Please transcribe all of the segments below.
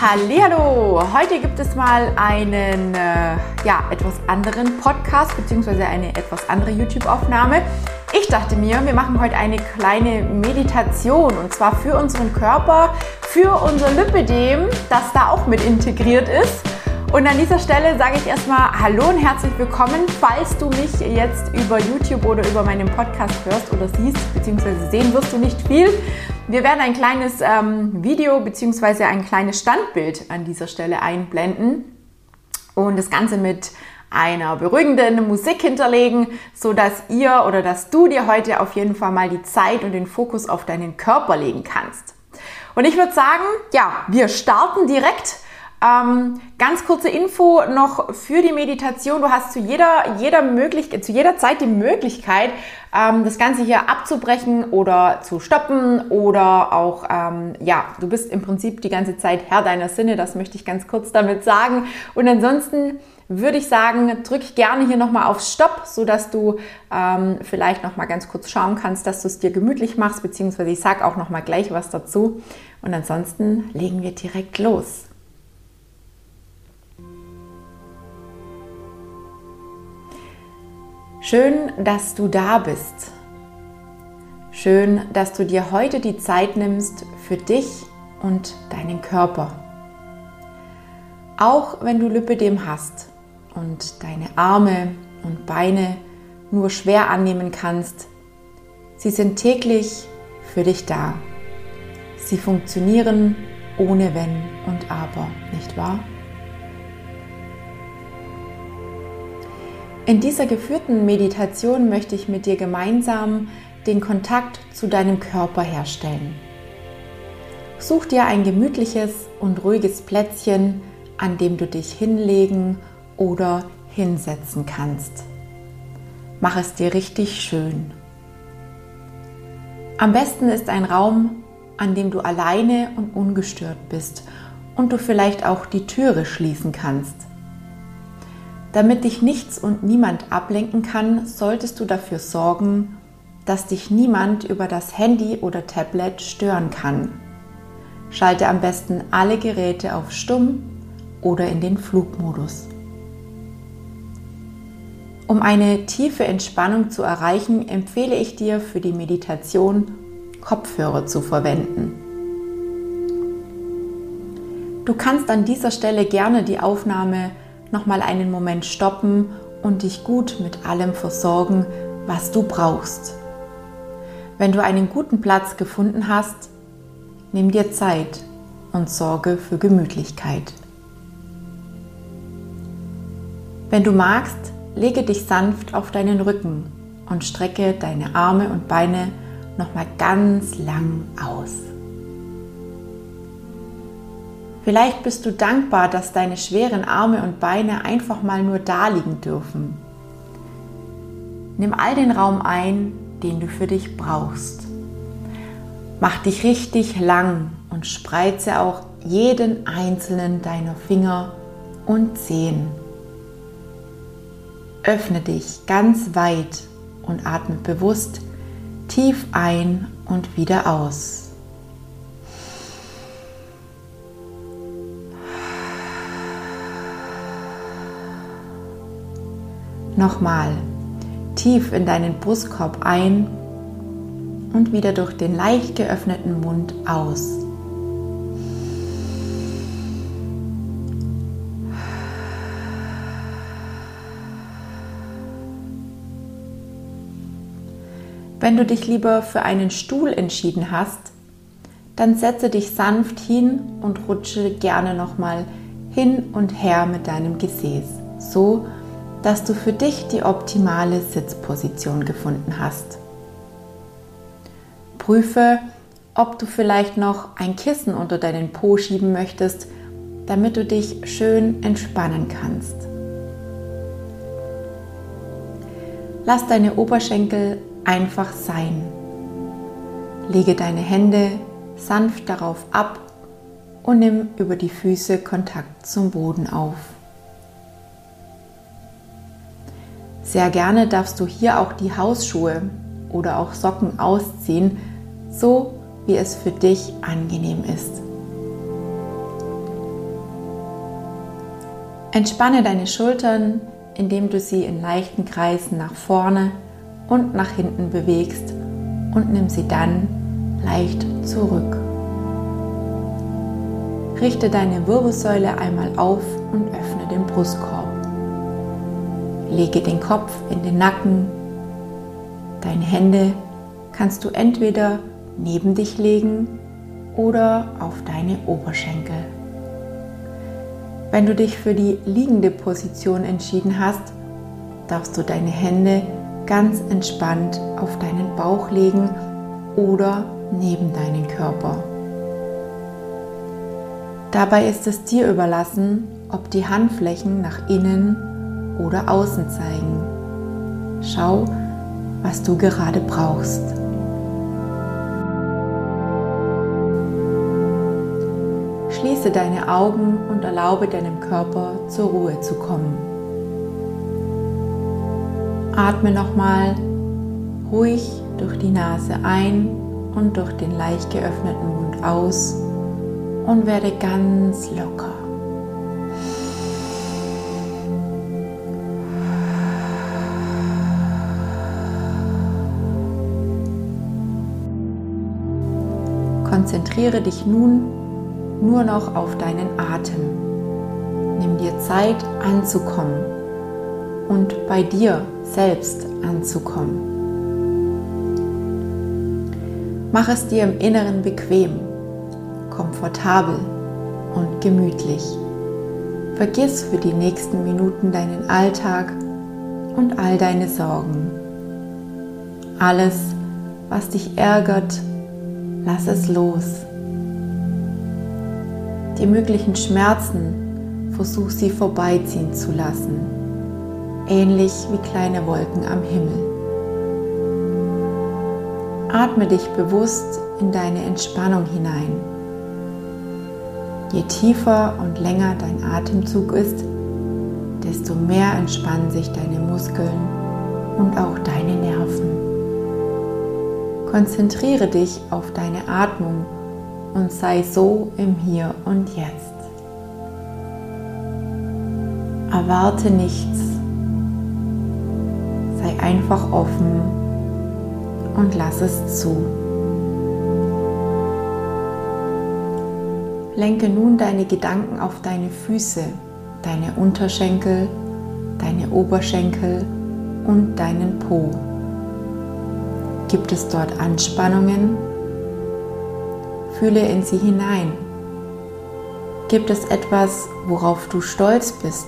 Hallo, heute gibt es mal einen äh, ja, etwas anderen Podcast bzw. eine etwas andere YouTube-Aufnahme. Ich dachte mir, wir machen heute eine kleine Meditation und zwar für unseren Körper, für unser Lipidem, das da auch mit integriert ist. Und an dieser Stelle sage ich erstmal Hallo und herzlich willkommen, falls du mich jetzt über YouTube oder über meinen Podcast hörst oder siehst, beziehungsweise sehen wirst du nicht viel. Wir werden ein kleines ähm, Video beziehungsweise ein kleines Standbild an dieser Stelle einblenden und das Ganze mit einer beruhigenden Musik hinterlegen, so dass ihr oder dass du dir heute auf jeden Fall mal die Zeit und den Fokus auf deinen Körper legen kannst. Und ich würde sagen, ja, wir starten direkt ähm, ganz kurze Info noch für die Meditation. Du hast zu jeder, jeder, möglich zu jeder Zeit die Möglichkeit, ähm, das Ganze hier abzubrechen oder zu stoppen oder auch, ähm, ja, du bist im Prinzip die ganze Zeit Herr deiner Sinne. Das möchte ich ganz kurz damit sagen. Und ansonsten würde ich sagen, drück gerne hier nochmal auf Stopp, so dass du ähm, vielleicht nochmal ganz kurz schauen kannst, dass du es dir gemütlich machst, beziehungsweise ich sage auch nochmal gleich was dazu. Und ansonsten legen wir direkt los. Schön, dass du da bist. Schön, dass du dir heute die Zeit nimmst für dich und deinen Körper. Auch wenn du Lipödem hast und deine Arme und Beine nur schwer annehmen kannst, sie sind täglich für dich da. Sie funktionieren ohne Wenn und Aber, nicht wahr? In dieser geführten Meditation möchte ich mit dir gemeinsam den Kontakt zu deinem Körper herstellen. Such dir ein gemütliches und ruhiges Plätzchen, an dem du dich hinlegen oder hinsetzen kannst. Mach es dir richtig schön. Am besten ist ein Raum, an dem du alleine und ungestört bist und du vielleicht auch die Türe schließen kannst. Damit dich nichts und niemand ablenken kann, solltest du dafür sorgen, dass dich niemand über das Handy oder Tablet stören kann. Schalte am besten alle Geräte auf Stumm oder in den Flugmodus. Um eine tiefe Entspannung zu erreichen, empfehle ich dir für die Meditation Kopfhörer zu verwenden. Du kannst an dieser Stelle gerne die Aufnahme nochmal einen Moment stoppen und dich gut mit allem versorgen, was du brauchst. Wenn du einen guten Platz gefunden hast, nimm dir Zeit und sorge für Gemütlichkeit. Wenn du magst, lege dich sanft auf deinen Rücken und strecke deine Arme und Beine nochmal ganz lang aus. Vielleicht bist du dankbar, dass deine schweren Arme und Beine einfach mal nur da liegen dürfen. Nimm all den Raum ein, den du für dich brauchst. Mach dich richtig lang und spreize auch jeden einzelnen deiner Finger und Zehen. Öffne dich ganz weit und atme bewusst tief ein und wieder aus. Nochmal tief in deinen Brustkorb ein und wieder durch den leicht geöffneten Mund aus. Wenn du dich lieber für einen Stuhl entschieden hast, dann setze dich sanft hin und rutsche gerne nochmal hin und her mit deinem Gesäß, so dass du für dich die optimale Sitzposition gefunden hast. Prüfe, ob du vielleicht noch ein Kissen unter deinen Po schieben möchtest, damit du dich schön entspannen kannst. Lass deine Oberschenkel einfach sein. Lege deine Hände sanft darauf ab und nimm über die Füße Kontakt zum Boden auf. Sehr gerne darfst du hier auch die Hausschuhe oder auch Socken ausziehen, so wie es für dich angenehm ist. Entspanne deine Schultern, indem du sie in leichten Kreisen nach vorne und nach hinten bewegst und nimm sie dann leicht zurück. Richte deine Wirbelsäule einmal auf und öffne den Brustkorb. Lege den Kopf in den Nacken. Deine Hände kannst du entweder neben dich legen oder auf deine Oberschenkel. Wenn du dich für die liegende Position entschieden hast, darfst du deine Hände ganz entspannt auf deinen Bauch legen oder neben deinen Körper. Dabei ist es dir überlassen, ob die Handflächen nach innen oder außen zeigen. Schau, was du gerade brauchst. Schließe deine Augen und erlaube deinem Körper zur Ruhe zu kommen. Atme nochmal ruhig durch die Nase ein und durch den leicht geöffneten Mund aus und werde ganz locker. Konzentriere dich nun nur noch auf deinen Atem. Nimm dir Zeit anzukommen und bei dir selbst anzukommen. Mach es dir im Inneren bequem, komfortabel und gemütlich. Vergiss für die nächsten Minuten deinen Alltag und all deine Sorgen. Alles, was dich ärgert, lass es los. Die möglichen Schmerzen versuch sie vorbeiziehen zu lassen, ähnlich wie kleine Wolken am Himmel. Atme dich bewusst in deine Entspannung hinein. Je tiefer und länger dein Atemzug ist, desto mehr entspannen sich deine Muskeln und auch deine Nerven. Konzentriere dich auf deine Atmung und sei so im Hier und Jetzt. Erwarte nichts. Sei einfach offen und lass es zu. Lenke nun deine Gedanken auf deine Füße, deine Unterschenkel, deine Oberschenkel und deinen Po. Gibt es dort Anspannungen Fühle in sie hinein. Gibt es etwas, worauf du stolz bist,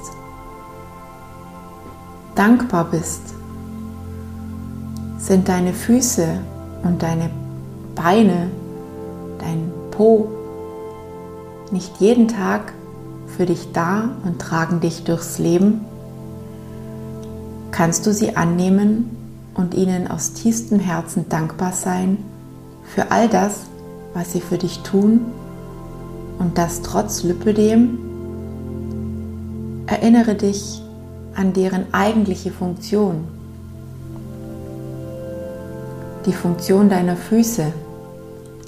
dankbar bist? Sind deine Füße und deine Beine, dein Po nicht jeden Tag für dich da und tragen dich durchs Leben? Kannst du sie annehmen und ihnen aus tiefstem Herzen dankbar sein für all das, was sie für dich tun und das trotz Lüppedem. Erinnere dich an deren eigentliche Funktion. Die Funktion deiner Füße,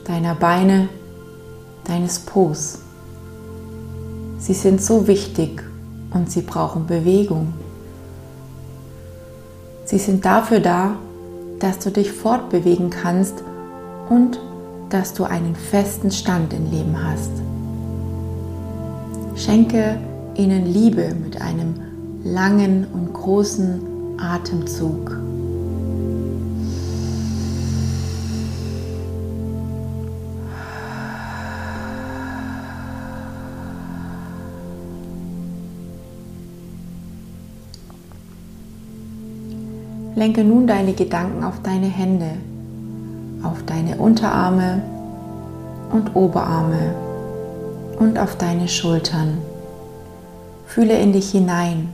deiner Beine, deines Po's. Sie sind so wichtig und sie brauchen Bewegung. Sie sind dafür da, dass du dich fortbewegen kannst und dass du einen festen Stand im Leben hast. Schenke ihnen Liebe mit einem langen und großen Atemzug. Lenke nun deine Gedanken auf deine Hände, auf deine Unterarme und Oberarme und auf deine Schultern. Fühle in dich hinein.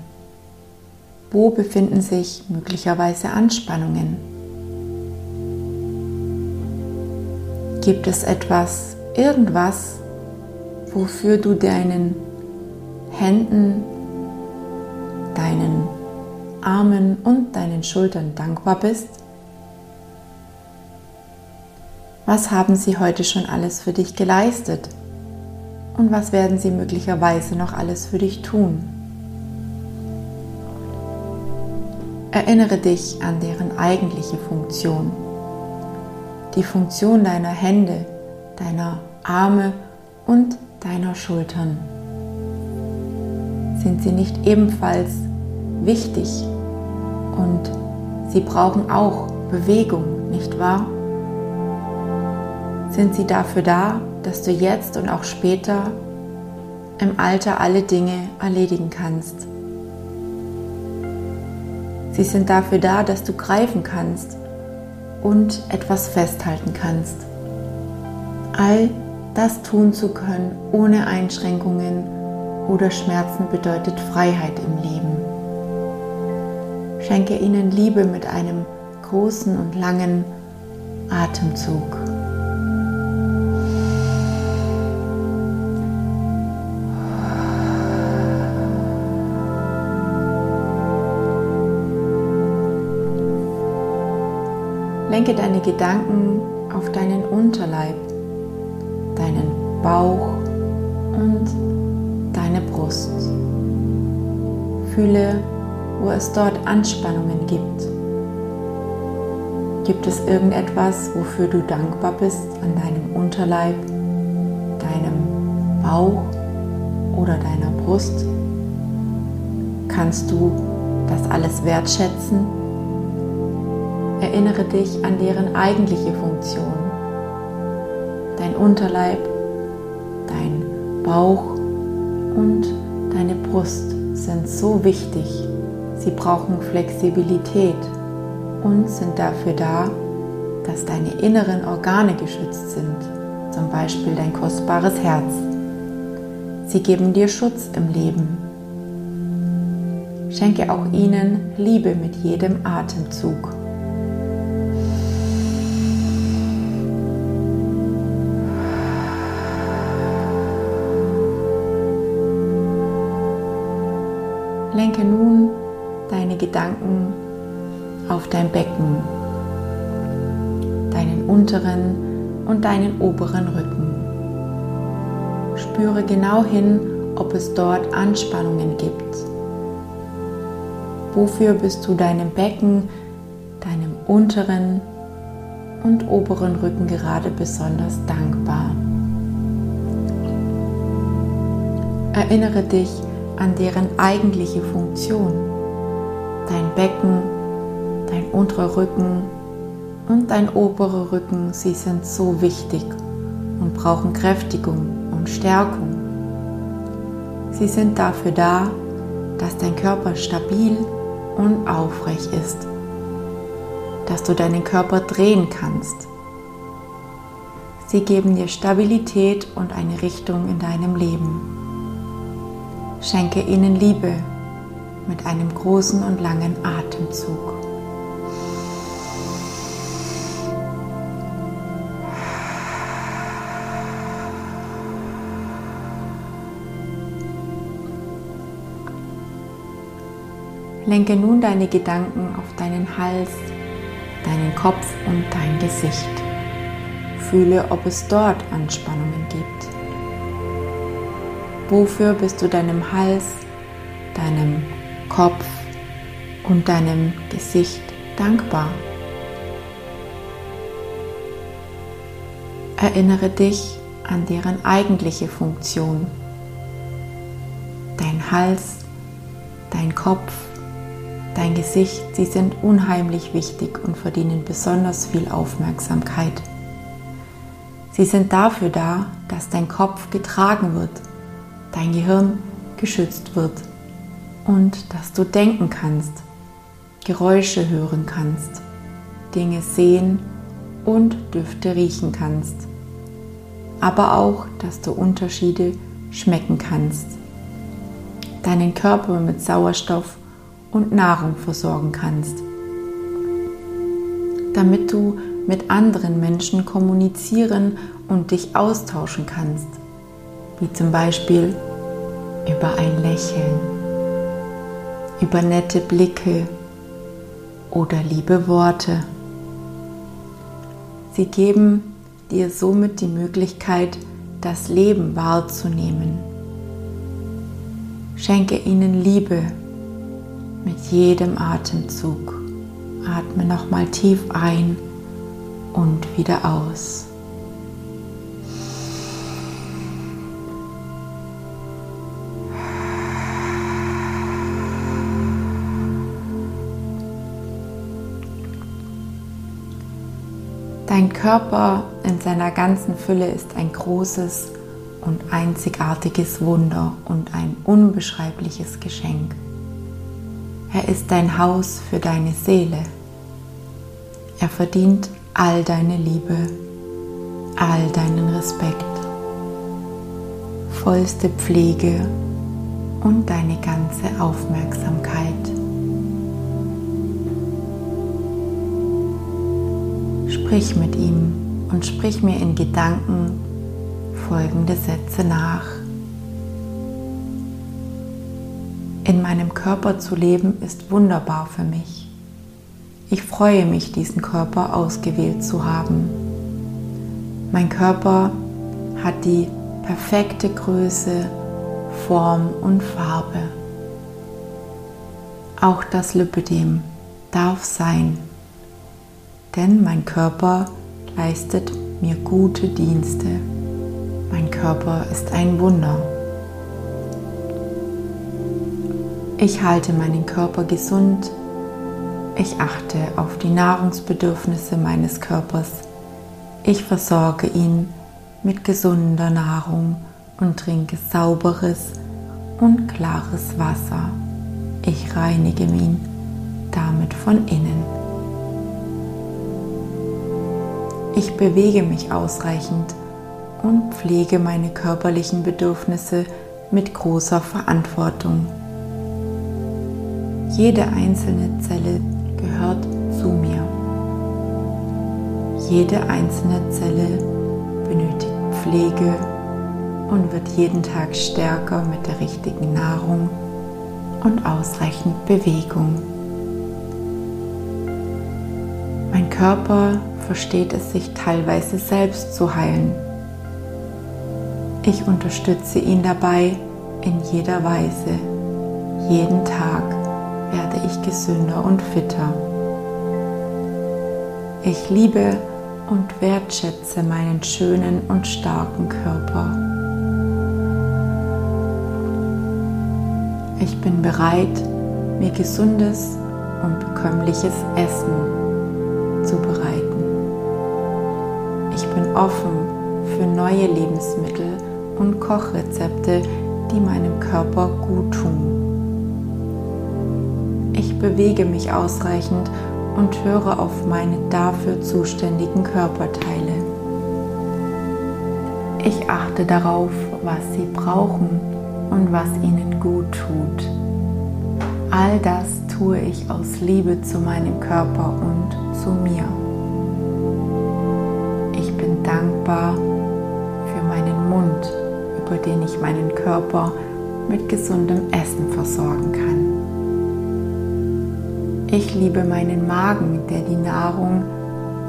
Wo befinden sich möglicherweise Anspannungen? Gibt es etwas, irgendwas, wofür du deinen Händen, deinen Armen und deinen Schultern dankbar bist? Was haben sie heute schon alles für dich geleistet? Und was werden sie möglicherweise noch alles für dich tun? Erinnere dich an deren eigentliche Funktion. Die Funktion deiner Hände, deiner Arme und deiner Schultern. Sind sie nicht ebenfalls wichtig und sie brauchen auch Bewegung, nicht wahr? Sind sie dafür da, dass du jetzt und auch später im Alter alle Dinge erledigen kannst? Sie sind dafür da, dass du greifen kannst und etwas festhalten kannst. All das tun zu können ohne Einschränkungen oder Schmerzen bedeutet Freiheit im Leben. Schenke ihnen Liebe mit einem großen und langen Atemzug. Lenke deine Gedanken auf deinen Unterleib, deinen Bauch und deine Brust. Fühle, wo es dort Anspannungen gibt. Gibt es irgendetwas, wofür du dankbar bist an deinem Unterleib, deinem Bauch oder deiner Brust? Kannst du das alles wertschätzen? Erinnere dich an deren eigentliche Funktion. Dein Unterleib, dein Bauch und deine Brust sind so wichtig. Sie brauchen Flexibilität und sind dafür da, dass deine inneren Organe geschützt sind, zum Beispiel dein kostbares Herz. Sie geben dir Schutz im Leben. Schenke auch ihnen Liebe mit jedem Atemzug. Dein Becken, deinen unteren und deinen oberen Rücken. Spüre genau hin, ob es dort Anspannungen gibt. Wofür bist du deinem Becken, deinem unteren und oberen Rücken gerade besonders dankbar? Erinnere dich an deren eigentliche Funktion. Dein Becken, dein unterer Rücken und dein oberer Rücken, sie sind so wichtig und brauchen Kräftigung und Stärkung. Sie sind dafür da, dass dein Körper stabil und aufrecht ist, dass du deinen Körper drehen kannst. Sie geben dir Stabilität und eine Richtung in deinem Leben. Schenke ihnen Liebe mit einem großen und langen Atemzug. Lenke nun deine Gedanken auf deinen Hals, deinen Kopf und dein Gesicht. Fühle, ob es dort Anspannungen gibt. Wofür bist du deinem Hals, deinem Kopf und deinem Gesicht dankbar? Erinnere dich an deren eigentliche Funktion. Dein Hals, dein Kopf, dein Gesicht, sie sind unheimlich wichtig und verdienen besonders viel Aufmerksamkeit. Sie sind dafür da, dass dein Kopf getragen wird dein Gehirn geschützt wird und dass du denken kannst, Geräusche hören kannst, Dinge sehen und Düfte riechen kannst, aber auch, dass du Unterschiede schmecken kannst, deinen Körper mit Sauerstoff und Nahrung versorgen kannst, damit du mit anderen Menschen kommunizieren und dich austauschen kannst wie zum Beispiel über ein Lächeln, über nette Blicke oder liebe Worte. Sie geben dir somit die Möglichkeit, das Leben wahrzunehmen. Schenke ihnen Liebe Mit jedem Atemzug atme nochmal tief ein und wieder aus. Dein Körper in seiner ganzen Fülle ist ein großes und einzigartiges Wunder und ein unbeschreibliches Geschenk. Er ist dein Haus für deine Seele. Er verdient all deine Liebe, all deinen Respekt, vollste Pflege und deine ganze Aufmerksamkeit. Sprich mit ihm und sprich mir in Gedanken folgende Sätze nach. In meinem Körper zu leben ist wunderbar für mich. Ich freue mich, diesen Körper ausgewählt zu haben. Mein Körper hat die perfekte Größe, Form und Farbe. Auch das Lipödem darf sein denn mein Körper leistet mir gute Dienste. Mein Körper ist ein Wunder. Ich halte meinen Körper gesund. Ich achte auf die Nahrungsbedürfnisse meines Körpers. Ich versorge ihn mit gesunder Nahrung und trinke sauberes und klares Wasser. Ich reinige ihn damit von innen. Ich bewege mich ausreichend und pflege meine körperlichen Bedürfnisse mit großer Verantwortung. Jede einzelne Zelle gehört zu mir. Jede einzelne Zelle benötigt Pflege und wird jeden Tag stärker mit der richtigen Nahrung und ausreichend Bewegung. Mein Körper versteht es sich teilweise selbst zu heilen. Ich unterstütze ihn dabei in jeder Weise. Jeden Tag werde ich gesünder und fitter. Ich liebe und wertschätze meinen schönen und starken Körper. Ich bin bereit, mir gesundes und bekömmliches Essen zu bereiten bin offen für neue Lebensmittel und Kochrezepte, die meinem Körper gut tun. Ich bewege mich ausreichend und höre auf meine dafür zuständigen Körperteile. Ich achte darauf, was sie brauchen und was ihnen gut tut. All das tue ich aus Liebe zu meinem Körper und zu mir dankbar für meinen Mund, über den ich meinen Körper mit gesundem Essen versorgen kann. Ich liebe meinen Magen, der die Nahrung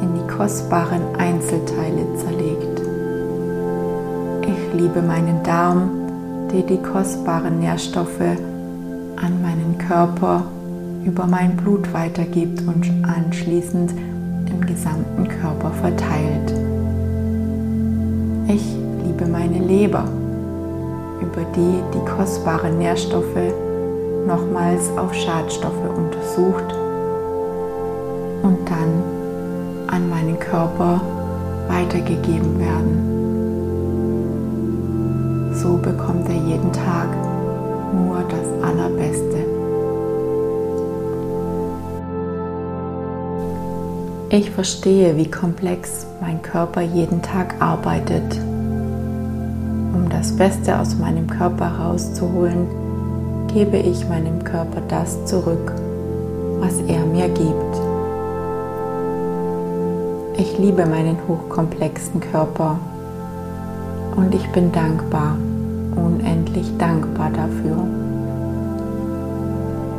in die kostbaren Einzelteile zerlegt. Ich liebe meinen Darm, der die kostbaren Nährstoffe an meinen Körper über mein Blut weitergibt und anschließend im gesamten Körper verteilt. Ich liebe meine Leber, über die die kostbaren Nährstoffe nochmals auf Schadstoffe untersucht und dann an meinen Körper weitergegeben werden. So bekommt er jeden Tag nur das Allerbeste. Ich verstehe, wie komplex mein Körper jeden Tag arbeitet. Um das Beste aus meinem Körper rauszuholen, gebe ich meinem Körper das zurück, was er mir gibt. Ich liebe meinen hochkomplexen Körper und ich bin dankbar, unendlich dankbar dafür.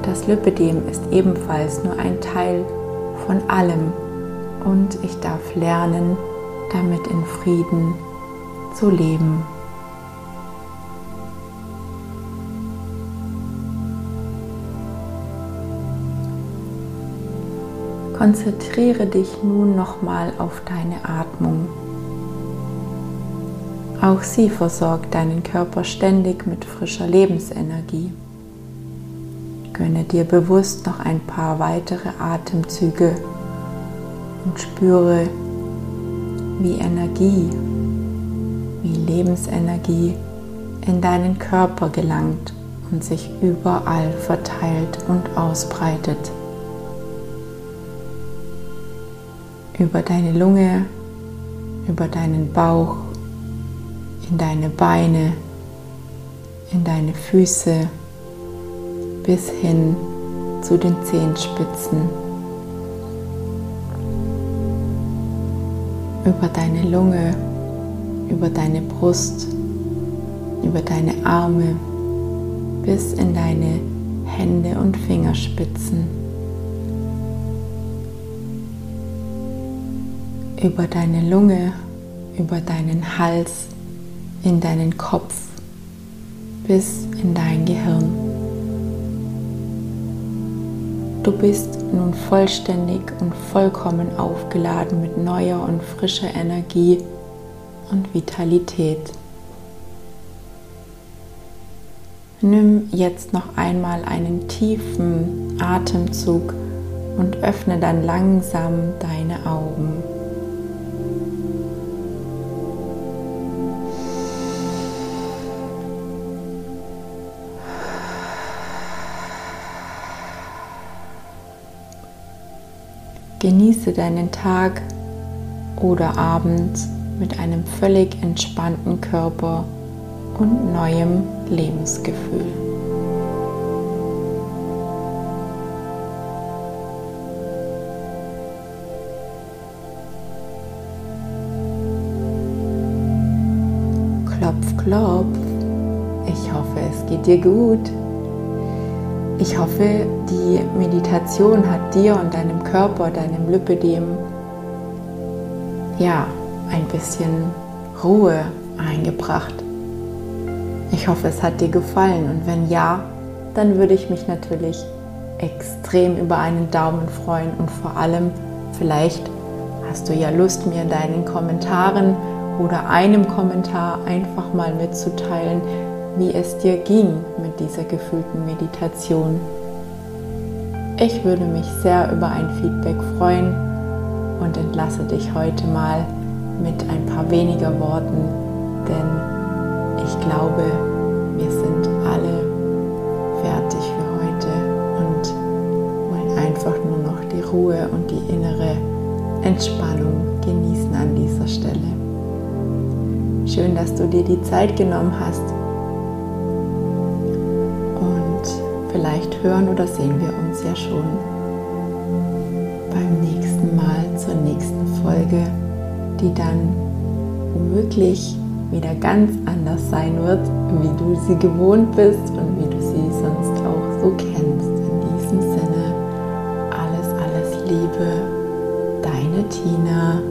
Das Lipidem ist ebenfalls nur ein Teil von allem, und ich darf lernen, damit in Frieden zu leben. Konzentriere dich nun nochmal auf deine Atmung. Auch sie versorgt deinen Körper ständig mit frischer Lebensenergie. Gönne dir bewusst noch ein paar weitere Atemzüge und spüre, wie Energie, wie Lebensenergie in deinen Körper gelangt und sich überall verteilt und ausbreitet. Über deine Lunge, über deinen Bauch, in deine Beine, in deine Füße bis hin zu den Zehenspitzen. Über deine Lunge, über deine Brust, über deine Arme bis in deine Hände und Fingerspitzen. Über deine Lunge, über deinen Hals, in deinen Kopf bis in dein Gehirn. Du bist nun vollständig und vollkommen aufgeladen mit neuer und frischer Energie und Vitalität. Nimm jetzt noch einmal einen tiefen Atemzug und öffne dann langsam deine Augen. Genieße deinen Tag oder Abend mit einem völlig entspannten Körper und neuem Lebensgefühl. Klopf, klopf. Ich hoffe, es geht dir gut. Ich hoffe, die Meditation hat dir und deinem Körper, deinem Lipidem, ja, ein bisschen Ruhe eingebracht. Ich hoffe, es hat dir gefallen und wenn ja, dann würde ich mich natürlich extrem über einen Daumen freuen und vor allem vielleicht hast du ja Lust, mir in deinen Kommentaren oder einem Kommentar einfach mal mitzuteilen, wie es dir ging mit dieser gefühlten Meditation. Ich würde mich sehr über ein Feedback freuen und entlasse dich heute mal mit ein paar weniger Worten, denn ich glaube, wir sind alle fertig für heute und wollen einfach nur noch die Ruhe und die innere Entspannung genießen an dieser Stelle. Schön, dass du dir die Zeit genommen hast Vielleicht hören oder sehen wir uns ja schon beim nächsten Mal zur nächsten Folge, die dann womöglich wieder ganz anders sein wird, wie du sie gewohnt bist und wie du sie sonst auch so kennst. In diesem Sinne, alles, alles Liebe, deine Tina.